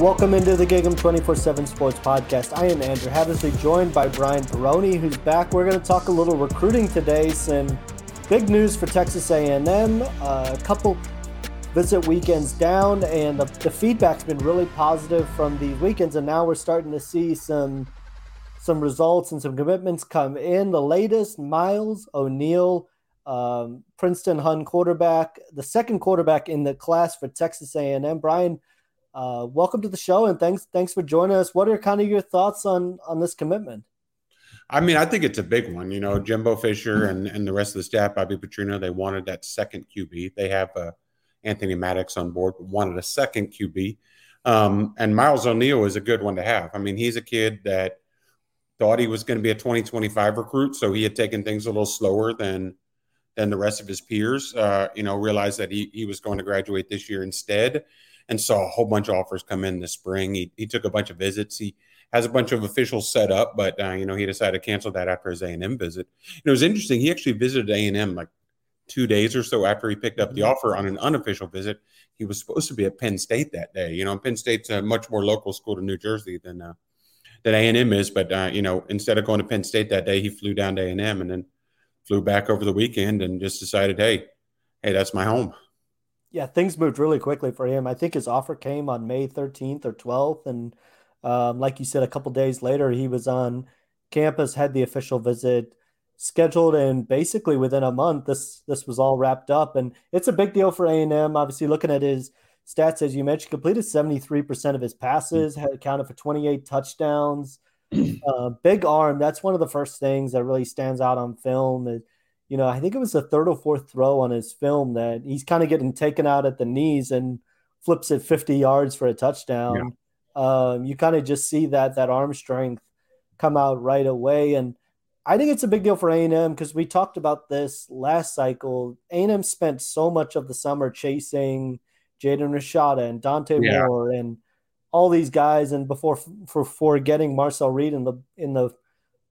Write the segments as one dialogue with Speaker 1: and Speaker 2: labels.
Speaker 1: Welcome into the Gig'em 24-7 Sports Podcast. I am Andrew Hattersley, joined by Brian Perroni, who's back. We're going to talk a little recruiting today. Some big news for Texas A&M. Uh, a couple visit weekends down, and the, the feedback's been really positive from these weekends. And now we're starting to see some some results and some commitments come in. The latest, Miles O'Neill, um, Princeton Hun quarterback, the second quarterback in the class for Texas A&M. Brian uh, welcome to the show, and thanks thanks for joining us. What are kind of your thoughts on on this commitment?
Speaker 2: I mean, I think it's a big one. You know, Jimbo Fisher and, and the rest of the staff, Bobby Petrino, they wanted that second QB. They have uh, Anthony Maddox on board, but wanted a second QB. Um, and Miles O'Neill is a good one to have. I mean, he's a kid that thought he was going to be a 2025 recruit, so he had taken things a little slower than than the rest of his peers. Uh, you know, realized that he, he was going to graduate this year instead and saw a whole bunch of offers come in this spring. He, he took a bunch of visits. He has a bunch of officials set up, but uh, you know he decided to cancel that after his A and M visit. And it was interesting. He actually visited A and M like two days or so after he picked up the mm-hmm. offer on an unofficial visit. He was supposed to be at Penn State that day. You know, Penn State's a much more local school to New Jersey than uh, than A and M is. But uh, you know, instead of going to Penn State that day, he flew down to A and M and then flew back over the weekend and just decided, hey, hey, that's my home
Speaker 1: yeah, things moved really quickly for him. I think his offer came on May 13th or 12th. And um, like you said, a couple days later, he was on campus, had the official visit scheduled, and basically within a month, this this was all wrapped up. And it's a big deal for A&M. Obviously, looking at his stats, as you mentioned, completed 73% of his passes, had accounted for 28 touchdowns. Uh, big arm. That's one of the first things that really stands out on film. Is, you know, I think it was the third or fourth throw on his film that he's kind of getting taken out at the knees and flips it 50 yards for a touchdown. Yeah. Um, you kind of just see that that arm strength come out right away, and I think it's a big deal for A&M because we talked about this last cycle. A&M spent so much of the summer chasing Jaden Rashada and Dante yeah. Moore and all these guys, and before for for getting Marcel Reed in the in the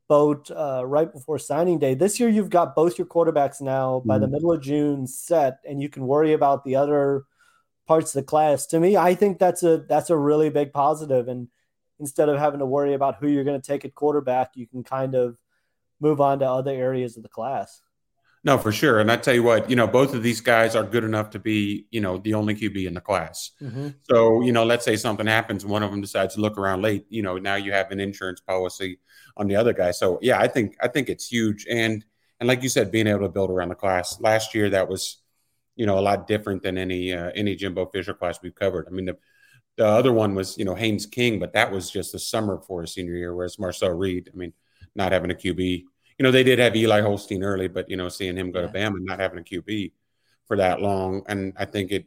Speaker 1: boat uh, right before signing day. This year, you've got both your quarterbacks now by mm. the middle of June set, and you can worry about the other parts of the class. To me, I think that's a that's a really big positive. And instead of having to worry about who you're going to take at quarterback, you can kind of move on to other areas of the class.
Speaker 2: No, for sure. And I tell you what, you know, both of these guys are good enough to be, you know, the only QB in the class. Mm-hmm. So, you know, let's say something happens, one of them decides to look around late. You know, now you have an insurance policy on the other guy. So, yeah, I think I think it's huge. And and like you said, being able to build around the class last year, that was, you know, a lot different than any uh, any Jimbo Fisher class we've covered. I mean, the the other one was, you know, Haynes King, but that was just the summer for his senior year. Whereas Marcel Reed, I mean, not having a QB you know, they did have Eli Holstein early, but you know, seeing him go yeah. to Bama and not having a QB for that long, and I think it,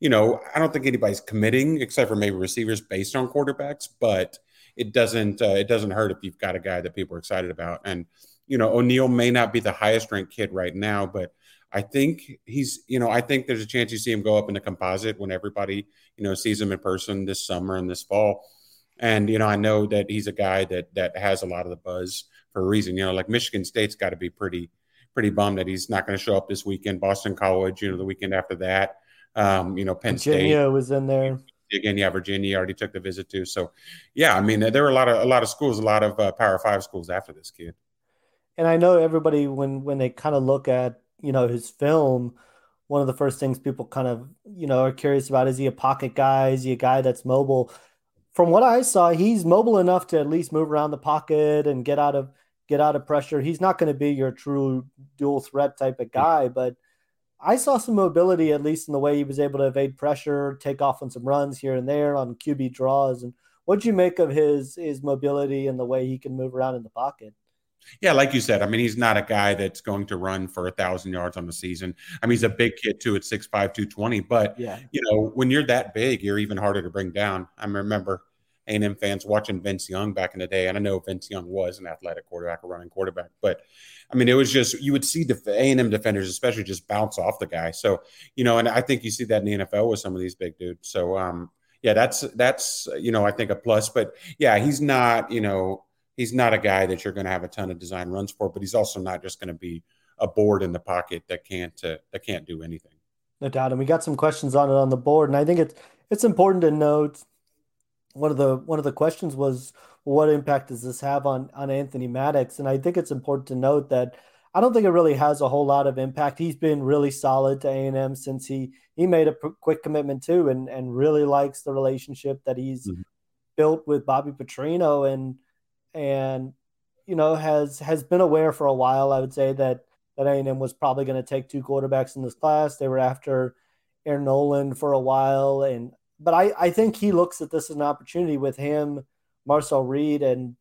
Speaker 2: you know, I don't think anybody's committing except for maybe receivers based on quarterbacks, but it doesn't uh, it doesn't hurt if you've got a guy that people are excited about. And you know, O'Neill may not be the highest ranked kid right now, but I think he's, you know, I think there's a chance you see him go up in the composite when everybody, you know, sees him in person this summer and this fall. And you know, I know that he's a guy that that has a lot of the buzz for a reason. You know, like Michigan State's got to be pretty pretty bummed that he's not going to show up this weekend. Boston College, you know, the weekend after that. Um, you know, Penn
Speaker 1: Virginia
Speaker 2: State
Speaker 1: was in there.
Speaker 2: Again, yeah, Virginia already took the visit to. So, yeah, I mean, there were a lot of a lot of schools, a lot of uh, Power Five schools after this kid.
Speaker 1: And I know everybody when when they kind of look at you know his film, one of the first things people kind of you know are curious about is he a pocket guy? Is he a guy that's mobile? From what I saw, he's mobile enough to at least move around the pocket and get out of get out of pressure. He's not going to be your true dual threat type of guy, but I saw some mobility at least in the way he was able to evade pressure, take off on some runs here and there on QB draws. And what'd you make of his his mobility and the way he can move around in the pocket?
Speaker 2: Yeah, like you said, I mean, he's not a guy that's going to run for a thousand yards on the season. I mean, he's a big kid too at 6'5, 220. But yeah, you know, when you're that big, you're even harder to bring down. I remember A&M fans watching Vince Young back in the day, and I know Vince Young was an athletic quarterback, a running quarterback, but I mean, it was just you would see def- A&M defenders, especially, just bounce off the guy. So you know, and I think you see that in the NFL with some of these big dudes. So um, yeah, that's that's you know, I think a plus. But yeah, he's not you know he's not a guy that you're going to have a ton of design runs for, but he's also not just going to be a board in the pocket that can't uh, that can't do anything.
Speaker 1: No doubt, and we got some questions on it on the board, and I think it's it's important to note one of the one of the questions was what impact does this have on on Anthony Maddox? And I think it's important to note that I don't think it really has a whole lot of impact. He's been really solid to A and M since he he made a quick commitment too, and and really likes the relationship that he's mm-hmm. built with Bobby Petrino, and and you know has has been aware for a while. I would say that that A and M was probably going to take two quarterbacks in this class. They were after Air Noland for a while, and but I, I think he looks at this as an opportunity with him, Marcel Reed, and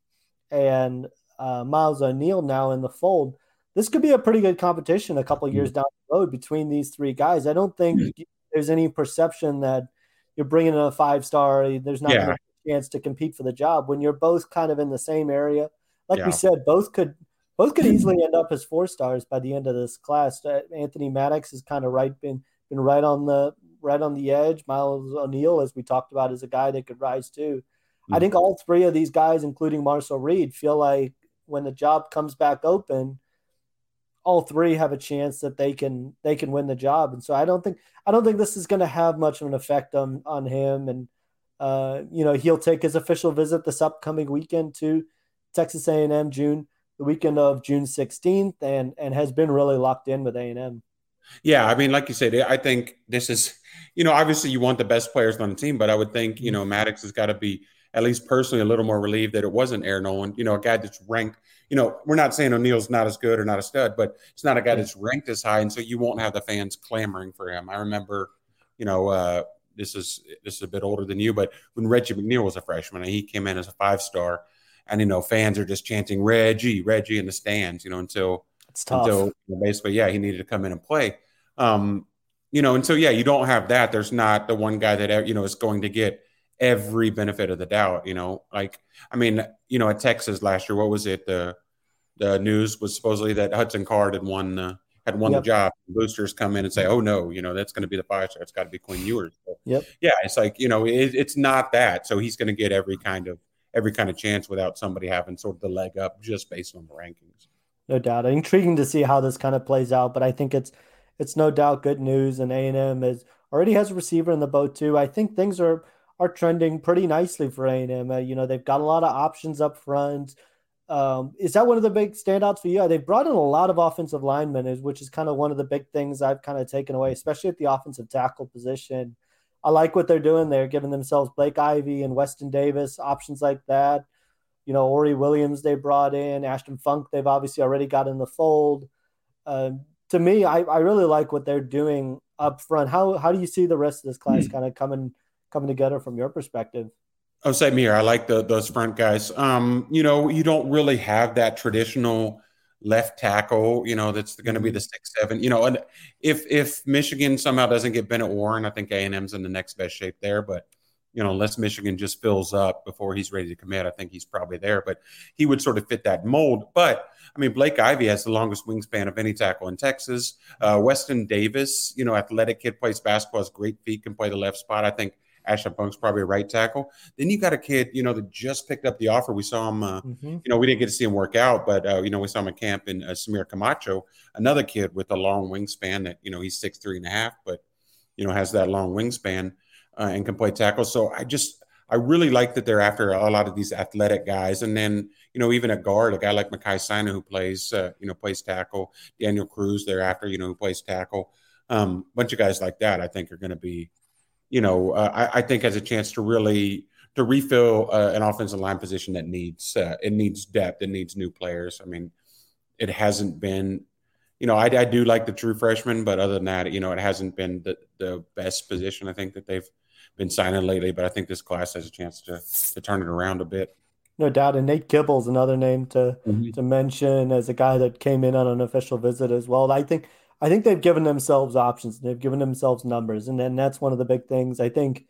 Speaker 1: and uh, Miles O'Neill now in the fold. This could be a pretty good competition a couple years mm-hmm. down the road between these three guys. I don't think mm-hmm. there's any perception that you're bringing in a five star. There's not yeah. a chance to compete for the job when you're both kind of in the same area. Like yeah. we said, both could both could easily end up as four stars by the end of this class. Uh, Anthony Maddox is kind of right been been right on the right on the edge. Miles O'Neill, as we talked about, is a guy that could rise too. Mm-hmm. I think all three of these guys, including Marcel Reed, feel like when the job comes back open, all three have a chance that they can they can win the job. And so I don't think I don't think this is going to have much of an effect on on him. And uh, you know he'll take his official visit this upcoming weekend to Texas A&M June the weekend of June 16th and and has been really locked in with A&M.
Speaker 2: Yeah, I mean, like you said, I think this is, you know, obviously you want the best players on the team, but I would think, you know, Maddox has got to be at least personally a little more relieved that it wasn't Air Noland, you know, a guy that's ranked. You know, we're not saying O'Neill's not as good or not a stud, but it's not a guy that's ranked as high, and so you won't have the fans clamoring for him. I remember, you know, uh, this is this is a bit older than you, but when Reggie McNeal was a freshman, and he came in as a five star, and you know, fans are just chanting Reggie, Reggie in the stands, you know, until
Speaker 1: it's tough.
Speaker 2: Until basically, yeah, he needed to come in and play. Um, you know, and so yeah, you don't have that. There's not the one guy that you know is going to get every benefit of the doubt. You know, like I mean, you know, at Texas last year, what was it? The the news was supposedly that Hudson Card had won the had won yep. the job. Boosters come in and say, "Oh no, you know that's going to be the five star. It's got to be Quinn Ewers." So,
Speaker 1: yep.
Speaker 2: Yeah, it's like you know, it, it's not that. So he's going to get every kind of every kind of chance without somebody having sort of the leg up just based on the rankings
Speaker 1: no doubt. Intriguing to see how this kind of plays out, but I think it's it's no doubt good news. And A and M is already has a receiver in the boat too. I think things are are trending pretty nicely for A and M. Uh, you know, they've got a lot of options up front. Um, is that one of the big standouts for you? They've brought in a lot of offensive linemen, which is kind of one of the big things I've kind of taken away, especially at the offensive tackle position. I like what they're doing. They're giving themselves Blake Ivy and Weston Davis options like that you know, Ori Williams they brought in, Ashton Funk they've obviously already got in the fold. Uh, to me, I, I really like what they're doing up front. How how do you see the rest of this class mm. kind of coming coming together from your perspective?
Speaker 2: Oh, same here. I like the, those front guys. Um, you know, you don't really have that traditional left tackle. You know, that's going to be hmm. the six seven. You know, and if if Michigan somehow doesn't get Bennett Warren, I think A and M's in the next best shape there. But you know, unless Michigan just fills up before he's ready to commit, I think he's probably there. But he would sort of fit that mold. But I mean, Blake Ivy has the longest wingspan of any tackle in Texas. Uh, Weston Davis, you know, athletic kid, plays basketball, has great feet, can play the left spot. I think Ashton Funk's probably a right tackle. Then you got a kid, you know, that just picked up the offer. We saw him, uh, mm-hmm. you know, we didn't get to see him work out, but, uh, you know, we saw him in camp in uh, Samir Camacho, another kid with a long wingspan that, you know, he's six, three and a half, but, you know, has that long wingspan uh, and can play tackle. So I just, I really like that they're after a lot of these athletic guys. And then, you know, even a guard, a guy like Makai Sina who plays, uh, you know, plays tackle, Daniel Cruz thereafter, you know, who plays tackle. A um, bunch of guys like that, I think, are going to be you know, uh, I, I, think has a chance to really to refill uh, an offensive line position that needs uh, it needs depth, it needs new players. I mean, it hasn't been, you know, I, I do like the true freshman, but other than that, you know, it hasn't been the the best position I think that they've been signing lately. But I think this class has a chance to to turn it around a bit.
Speaker 1: No doubt, and Nate Gibble's another name to mm-hmm. to mention as a guy that came in on an official visit as well. I think I think they've given themselves options. They've given themselves numbers, and then that's one of the big things. I think,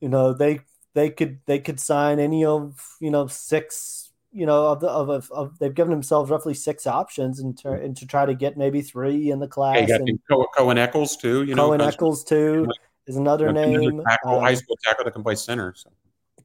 Speaker 1: you know, they they could they could sign any of you know six you know of the of, of, of they've given themselves roughly six options and to and to try to get maybe three in the class.
Speaker 2: Hey, you got Cohen Eccles too. You
Speaker 1: know, Cohen Eccles too is another name.
Speaker 2: Tackle, uh, high school tackle that can play center. So.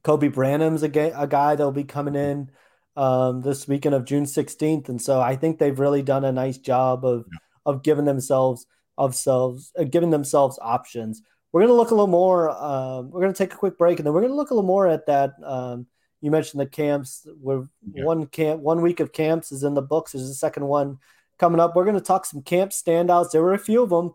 Speaker 1: Kobe Branham's a, ga- a guy that'll be coming in um, this weekend of June 16th, and so I think they've really done a nice job of. Yeah of giving themselves of selves uh, giving themselves options. We're going to look a little more. Um, we're going to take a quick break, and then we're going to look a little more at that. Um, you mentioned the camps. Where yeah. one camp, one week of camps is in the books. There's a second one coming up. We're going to talk some camp standouts. There were a few of them,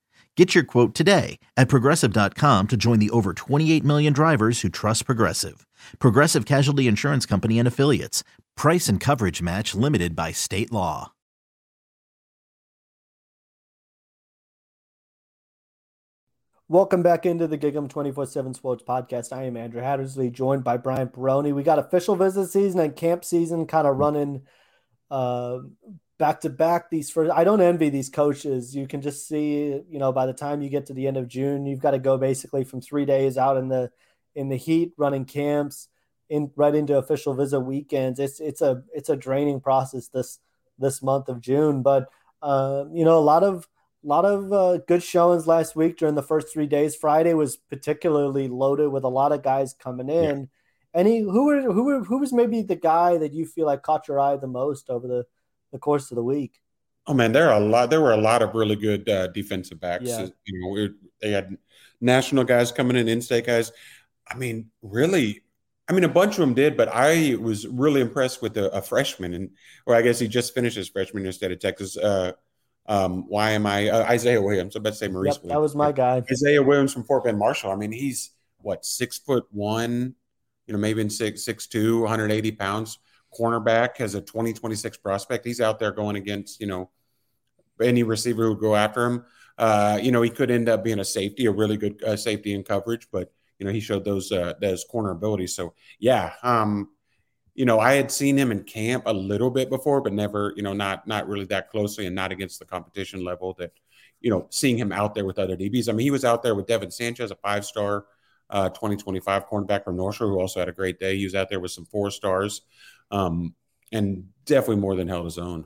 Speaker 3: Get your quote today at progressive.com to join the over 28 million drivers who trust Progressive. Progressive Casualty Insurance Company and Affiliates. Price and coverage match limited by state law.
Speaker 1: Welcome back into the Gig'em 24 7 Sports Podcast. I am Andrew Hattersley, joined by Brian Perroni. We got official visit season and camp season kind of running uh, back to back. These first, I don't envy these coaches. You can just see, you know, by the time you get to the end of June, you've got to go basically from three days out in the in the heat, running camps, in right into official visit weekends. It's it's a it's a draining process this this month of June. But uh, you know, a lot of a lot of uh, good showings last week during the first three days. Friday was particularly loaded with a lot of guys coming in. Yeah. Any who were who were who was maybe the guy that you feel like caught your eye the most over the, the course of the week?
Speaker 2: Oh man, there are a lot. There were a lot of really good uh, defensive backs. Yeah. You know, they had national guys coming in, in-state guys. I mean, really, I mean, a bunch of them did, but I was really impressed with a, a freshman, and or I guess he just finished his freshman year state of Texas. Uh, um, why am I uh, Isaiah Williams? I bet say Maurice.
Speaker 1: Yep, that was my guy.
Speaker 2: Isaiah Williams from Fort Bend Marshall. I mean, he's what six foot one, you know, maybe in six six two, 180 pounds. Cornerback has a 2026 prospect. He's out there going against you know any receiver who would go after him. Uh, you know, he could end up being a safety, a really good uh, safety in coverage, but you know, he showed those uh, those corner abilities. So yeah, um, you know, I had seen him in camp a little bit before, but never, you know, not not really that closely and not against the competition level that, you know, seeing him out there with other DBs. I mean, he was out there with Devin Sanchez, a five star uh, 2025 cornerback from North Shore, who also had a great day. He was out there with some four stars um, and definitely more than held his own.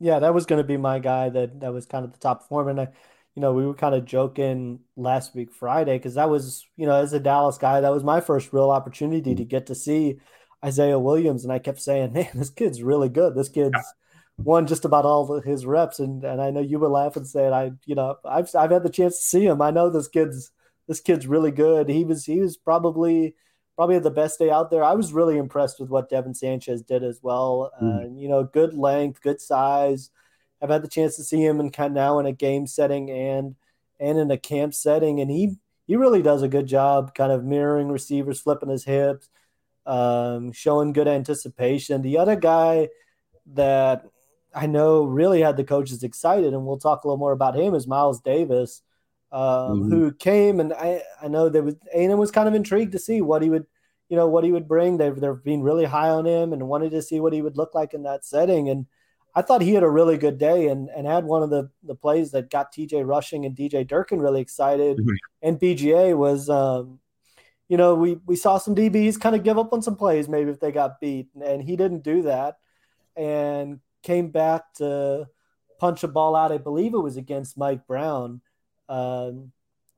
Speaker 1: Yeah, that was going to be my guy that that was kind of the top form. And I, you know, we were kind of joking last week Friday because that was, you know, as a Dallas guy, that was my first real opportunity mm-hmm. to get to see Isaiah Williams, and I kept saying, "Man, this kid's really good. This kid's won just about all his reps." And and I know you were laughing, saying, "I, you know, I've I've had the chance to see him. I know this kid's this kid's really good. He was he was probably probably the best day out there. I was really impressed with what Devin Sanchez did as well. Mm. Uh, you know, good length, good size. I've had the chance to see him and kind of now in a game setting and and in a camp setting, and he he really does a good job, kind of mirroring receivers, flipping his hips um, showing good anticipation. The other guy that I know really had the coaches excited, and we'll talk a little more about him, is Miles Davis, um, mm-hmm. who came and I, I know there was A&M was kind of intrigued to see what he would, you know, what he would bring. They've they're being really high on him and wanted to see what he would look like in that setting. And I thought he had a really good day and and had one of the the plays that got TJ Rushing and DJ Durkin really excited. Mm-hmm. And BGA was um, you know, we we saw some DBs kind of give up on some plays maybe if they got beat, and he didn't do that, and came back to punch a ball out. I believe it was against Mike Brown, um,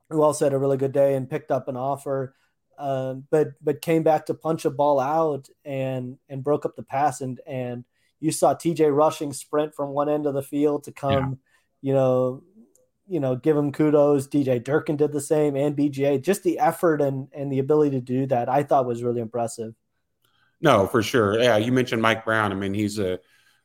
Speaker 1: who also had a really good day and picked up an offer, um, but but came back to punch a ball out and and broke up the pass and and you saw TJ rushing sprint from one end of the field to come, yeah. you know, you know, give him kudos. DJ Durkin did the same and BGA. Just the effort and and the ability to do that, I thought was really impressive.
Speaker 2: No, for sure. Yeah, you mentioned Mike Brown. I mean, he's a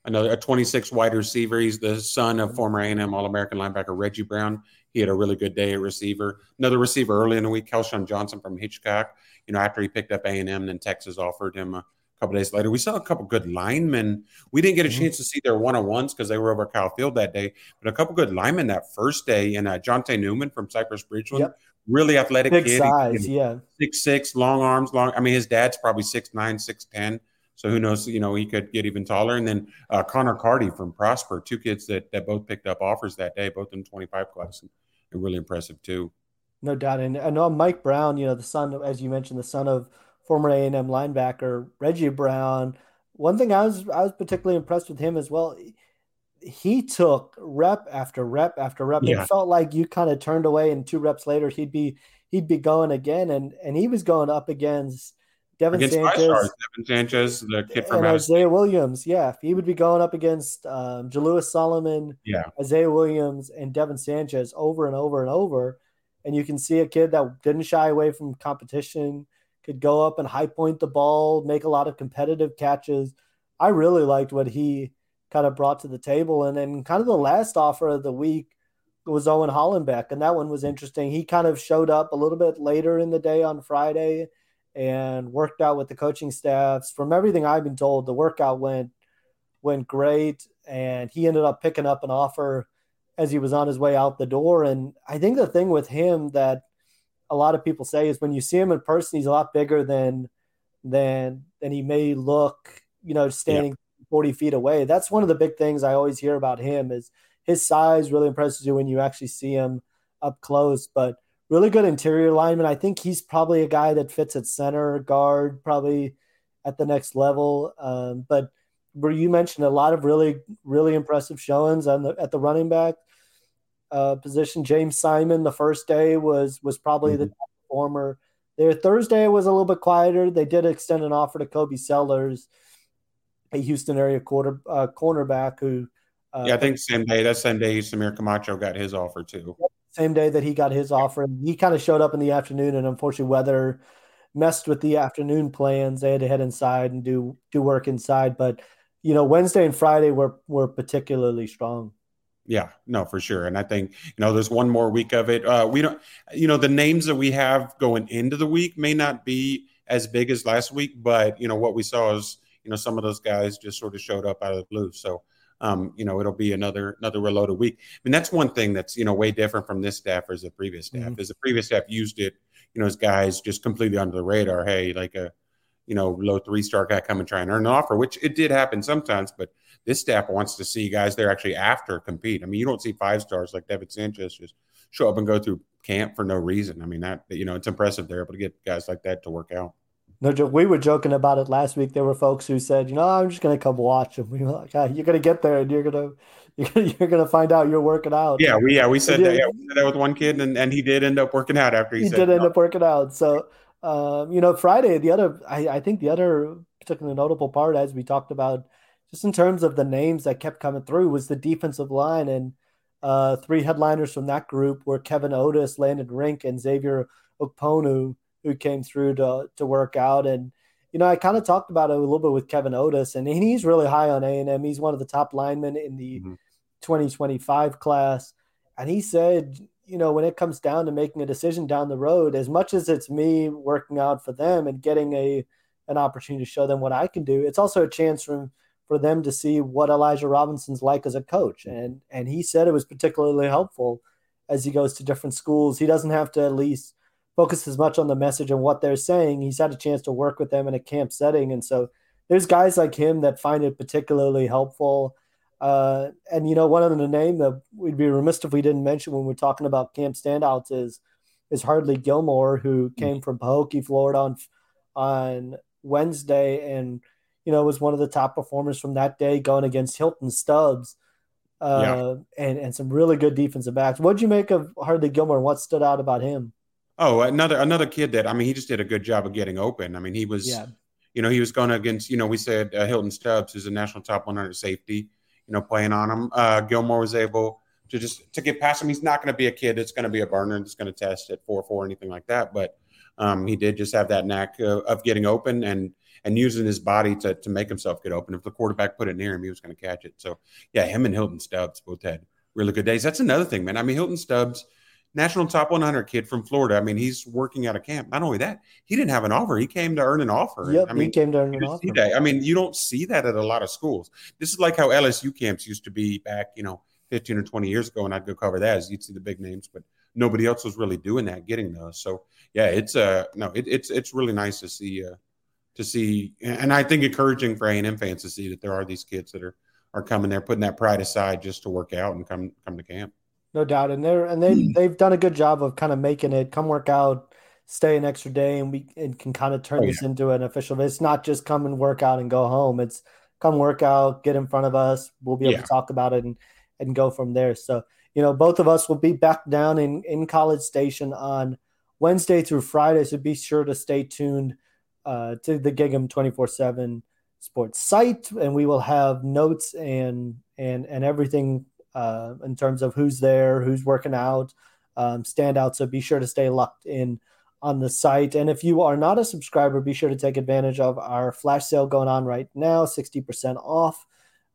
Speaker 2: another a 26 wide receiver. He's the son of former A&M All-American linebacker Reggie Brown. He had a really good day at receiver. Another receiver early in the week, Kelshawn Johnson from Hitchcock. You know, after he picked up A&M, then Texas offered him a couple days later. We saw a couple good linemen. We didn't get a mm-hmm. chance to see their one on ones because they were over Kyle Field that day, but a couple good linemen that first day. And uh, Jonte Newman from Cypress Bridgeland, yep. really athletic
Speaker 1: Big
Speaker 2: kid.
Speaker 1: size, yeah,
Speaker 2: six six, long arms, long. I mean, his dad's probably six nine, six ten. So who knows? You know, he could get even taller. And then uh, Connor Cardy from Prosper, two kids that that both picked up offers that day, both in twenty five class, and, and really impressive too.
Speaker 1: No doubt. And I know Mike Brown, you know, the son, as you mentioned, the son of former A&M linebacker Reggie Brown one thing I was I was particularly impressed with him as well. He took rep after rep after rep. Yeah. It felt like you kind of turned away, and two reps later he'd be he'd be going again, and and he was going up against Devin against Sanchez,
Speaker 2: Devin Sanchez, the kid from
Speaker 1: and Isaiah Williams. Yeah, he would be going up against um, Jalewis Solomon,
Speaker 2: yeah,
Speaker 1: Isaiah Williams, and Devin Sanchez over and over and over. And you can see a kid that didn't shy away from competition could go up and high point the ball, make a lot of competitive catches. I really liked what he kind of brought to the table. And then kind of the last offer of the week was Owen Hollenbeck, and that one was interesting. He kind of showed up a little bit later in the day on Friday and worked out with the coaching staffs. From everything I've been told, the workout went went great, and he ended up picking up an offer as he was on his way out the door. And I think the thing with him that a lot of people say is when you see him in person, he's a lot bigger than than than he may look. You know, standing yeah. forty feet away. That's one of the big things I always hear about him is his size really impresses you when you actually see him up close. But really good interior lineman. I think he's probably a guy that fits at center guard, probably at the next level. Um, but where you mentioned a lot of really really impressive showings on the at the running back uh, position. James Simon the first day was was probably mm-hmm. the performer. Their Thursday was a little bit quieter. They did extend an offer to Kobe Sellers, a Houston area quarter uh, cornerback who.
Speaker 2: Uh, yeah, I think same day. That same day, Samir Camacho got his offer too.
Speaker 1: Same day that he got his offer, and he kind of showed up in the afternoon, and unfortunately, weather messed with the afternoon plans. They had to head inside and do do work inside, but you know, Wednesday and Friday were were particularly strong.
Speaker 2: Yeah, no, for sure. And I think, you know, there's one more week of it. Uh, we don't, you know, the names that we have going into the week may not be as big as last week, but, you know, what we saw is, you know, some of those guys just sort of showed up out of the blue. So, um, you know, it'll be another another reloaded week. I mean, that's one thing that's you know way different from this staff as the previous staff. Mm-hmm. Is the previous staff used it, you know, as guys just completely under the radar. Hey, like a you know low three star guy come and try and earn an offer, which it did happen sometimes, but this staff wants to see guys they're actually after compete. I mean, you don't see five stars like David Sanchez just show up and go through camp for no reason. I mean, that you know, it's impressive they're able to get guys like that to work out.
Speaker 1: No joke. We were joking about it last week. There were folks who said, "You know, I'm just going to come watch." And we were like, ah, "You're going to get there, and you're going to." You're gonna find out you're working out.
Speaker 2: Yeah, we yeah we said that. Yeah, we said that with one kid, and, and he did end up working out after he,
Speaker 1: he
Speaker 2: said,
Speaker 1: did end no. up working out. So, um, you know, Friday, the other I, I think the other particularly notable part, as we talked about just in terms of the names that kept coming through was the defensive line and uh, three headliners from that group were Kevin Otis, Landon Rink, and Xavier Okponu, who came through to to work out. And you know, I kind of talked about it a little bit with Kevin Otis, and he's really high on A and M. He's one of the top linemen in the mm-hmm. 2025 class, and he said, you know, when it comes down to making a decision down the road, as much as it's me working out for them and getting a an opportunity to show them what I can do, it's also a chance for for them to see what Elijah Robinson's like as a coach. And and he said it was particularly helpful as he goes to different schools. He doesn't have to at least focus as much on the message and what they're saying. He's had a chance to work with them in a camp setting, and so there's guys like him that find it particularly helpful. Uh, and you know, one of the name that we'd be remiss if we didn't mention when we're talking about camp standouts is is Hardley Gilmore, who mm. came from Pahokee, Florida, on on Wednesday, and you know was one of the top performers from that day, going against Hylton Stubbs, uh, yeah. and and some really good defensive backs. What'd you make of Hardley Gilmore? What stood out about him?
Speaker 2: Oh, another another kid that I mean, he just did a good job of getting open. I mean, he was, yeah. you know, he was going against, you know, we said uh, Hylton Stubbs, who's a national top 100 safety, you know, playing on him. Uh, Gilmore was able to just to get past him. He's not going to be a kid that's going to be a burner that's going to test at four four or anything like that. But um, he did just have that knack uh, of getting open and and using his body to to make himself get open. If the quarterback put it near him, he was going to catch it. So yeah, him and Hylton Stubbs both had really good days. That's another thing, man. I mean, Hilton Stubbs national top 100 kid from Florida. I mean, he's working out of camp. Not only that, he didn't have an offer. He came to earn an offer.
Speaker 1: Yep,
Speaker 2: I mean,
Speaker 1: he came to earn an offer.
Speaker 2: I mean, you don't see that at a lot of schools. This is like how LSU camps used to be back, you know, 15 or 20 years ago, and I'd go cover that as you'd see the big names, but nobody else was really doing that, getting those. So yeah, it's uh no, it, it's it's really nice to see uh to see, and I think encouraging for A and M fans to see that there are these kids that are are coming there, putting that pride aside just to work out and come come to camp.
Speaker 1: No doubt, and they're and they mm. they've done a good job of kind of making it come work out, stay an extra day, and we and can kind of turn oh, this into an official. It's not just come and work out and go home. It's come work out, get in front of us. We'll be able yeah. to talk about it and and go from there. So you know, both of us will be back down in in College Station on Wednesday through Friday. So be sure to stay tuned uh, to the Gig'em twenty four seven sports site, and we will have notes and and and everything uh, in terms of who's there, who's working out, um, standout. So be sure to stay locked in on the site. And if you are not a subscriber, be sure to take advantage of our flash sale going on right now, 60% off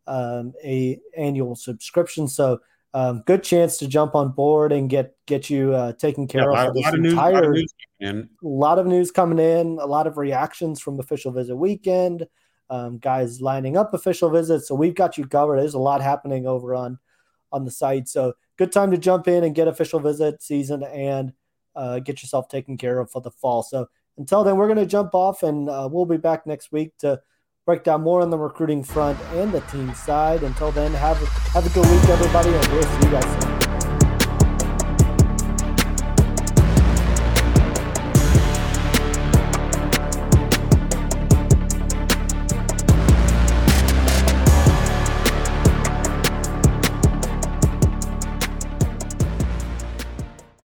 Speaker 1: um, a annual subscription. So um, good chance to jump on board and get get you uh, taken care yeah, of.
Speaker 2: A lot, of news, entire, lot, of news,
Speaker 1: a lot of news coming in, a lot of reactions from official visit weekend, um, guys lining up official visits. So we've got you covered. There's a lot happening over on on the site. So good time to jump in and get official visit season and uh, get yourself taken care of for the fall. So until then, we're going to jump off and uh, we'll be back next week to break down more on the recruiting front and the team side. Until then, have have a good week, everybody, and we'll see you guys soon.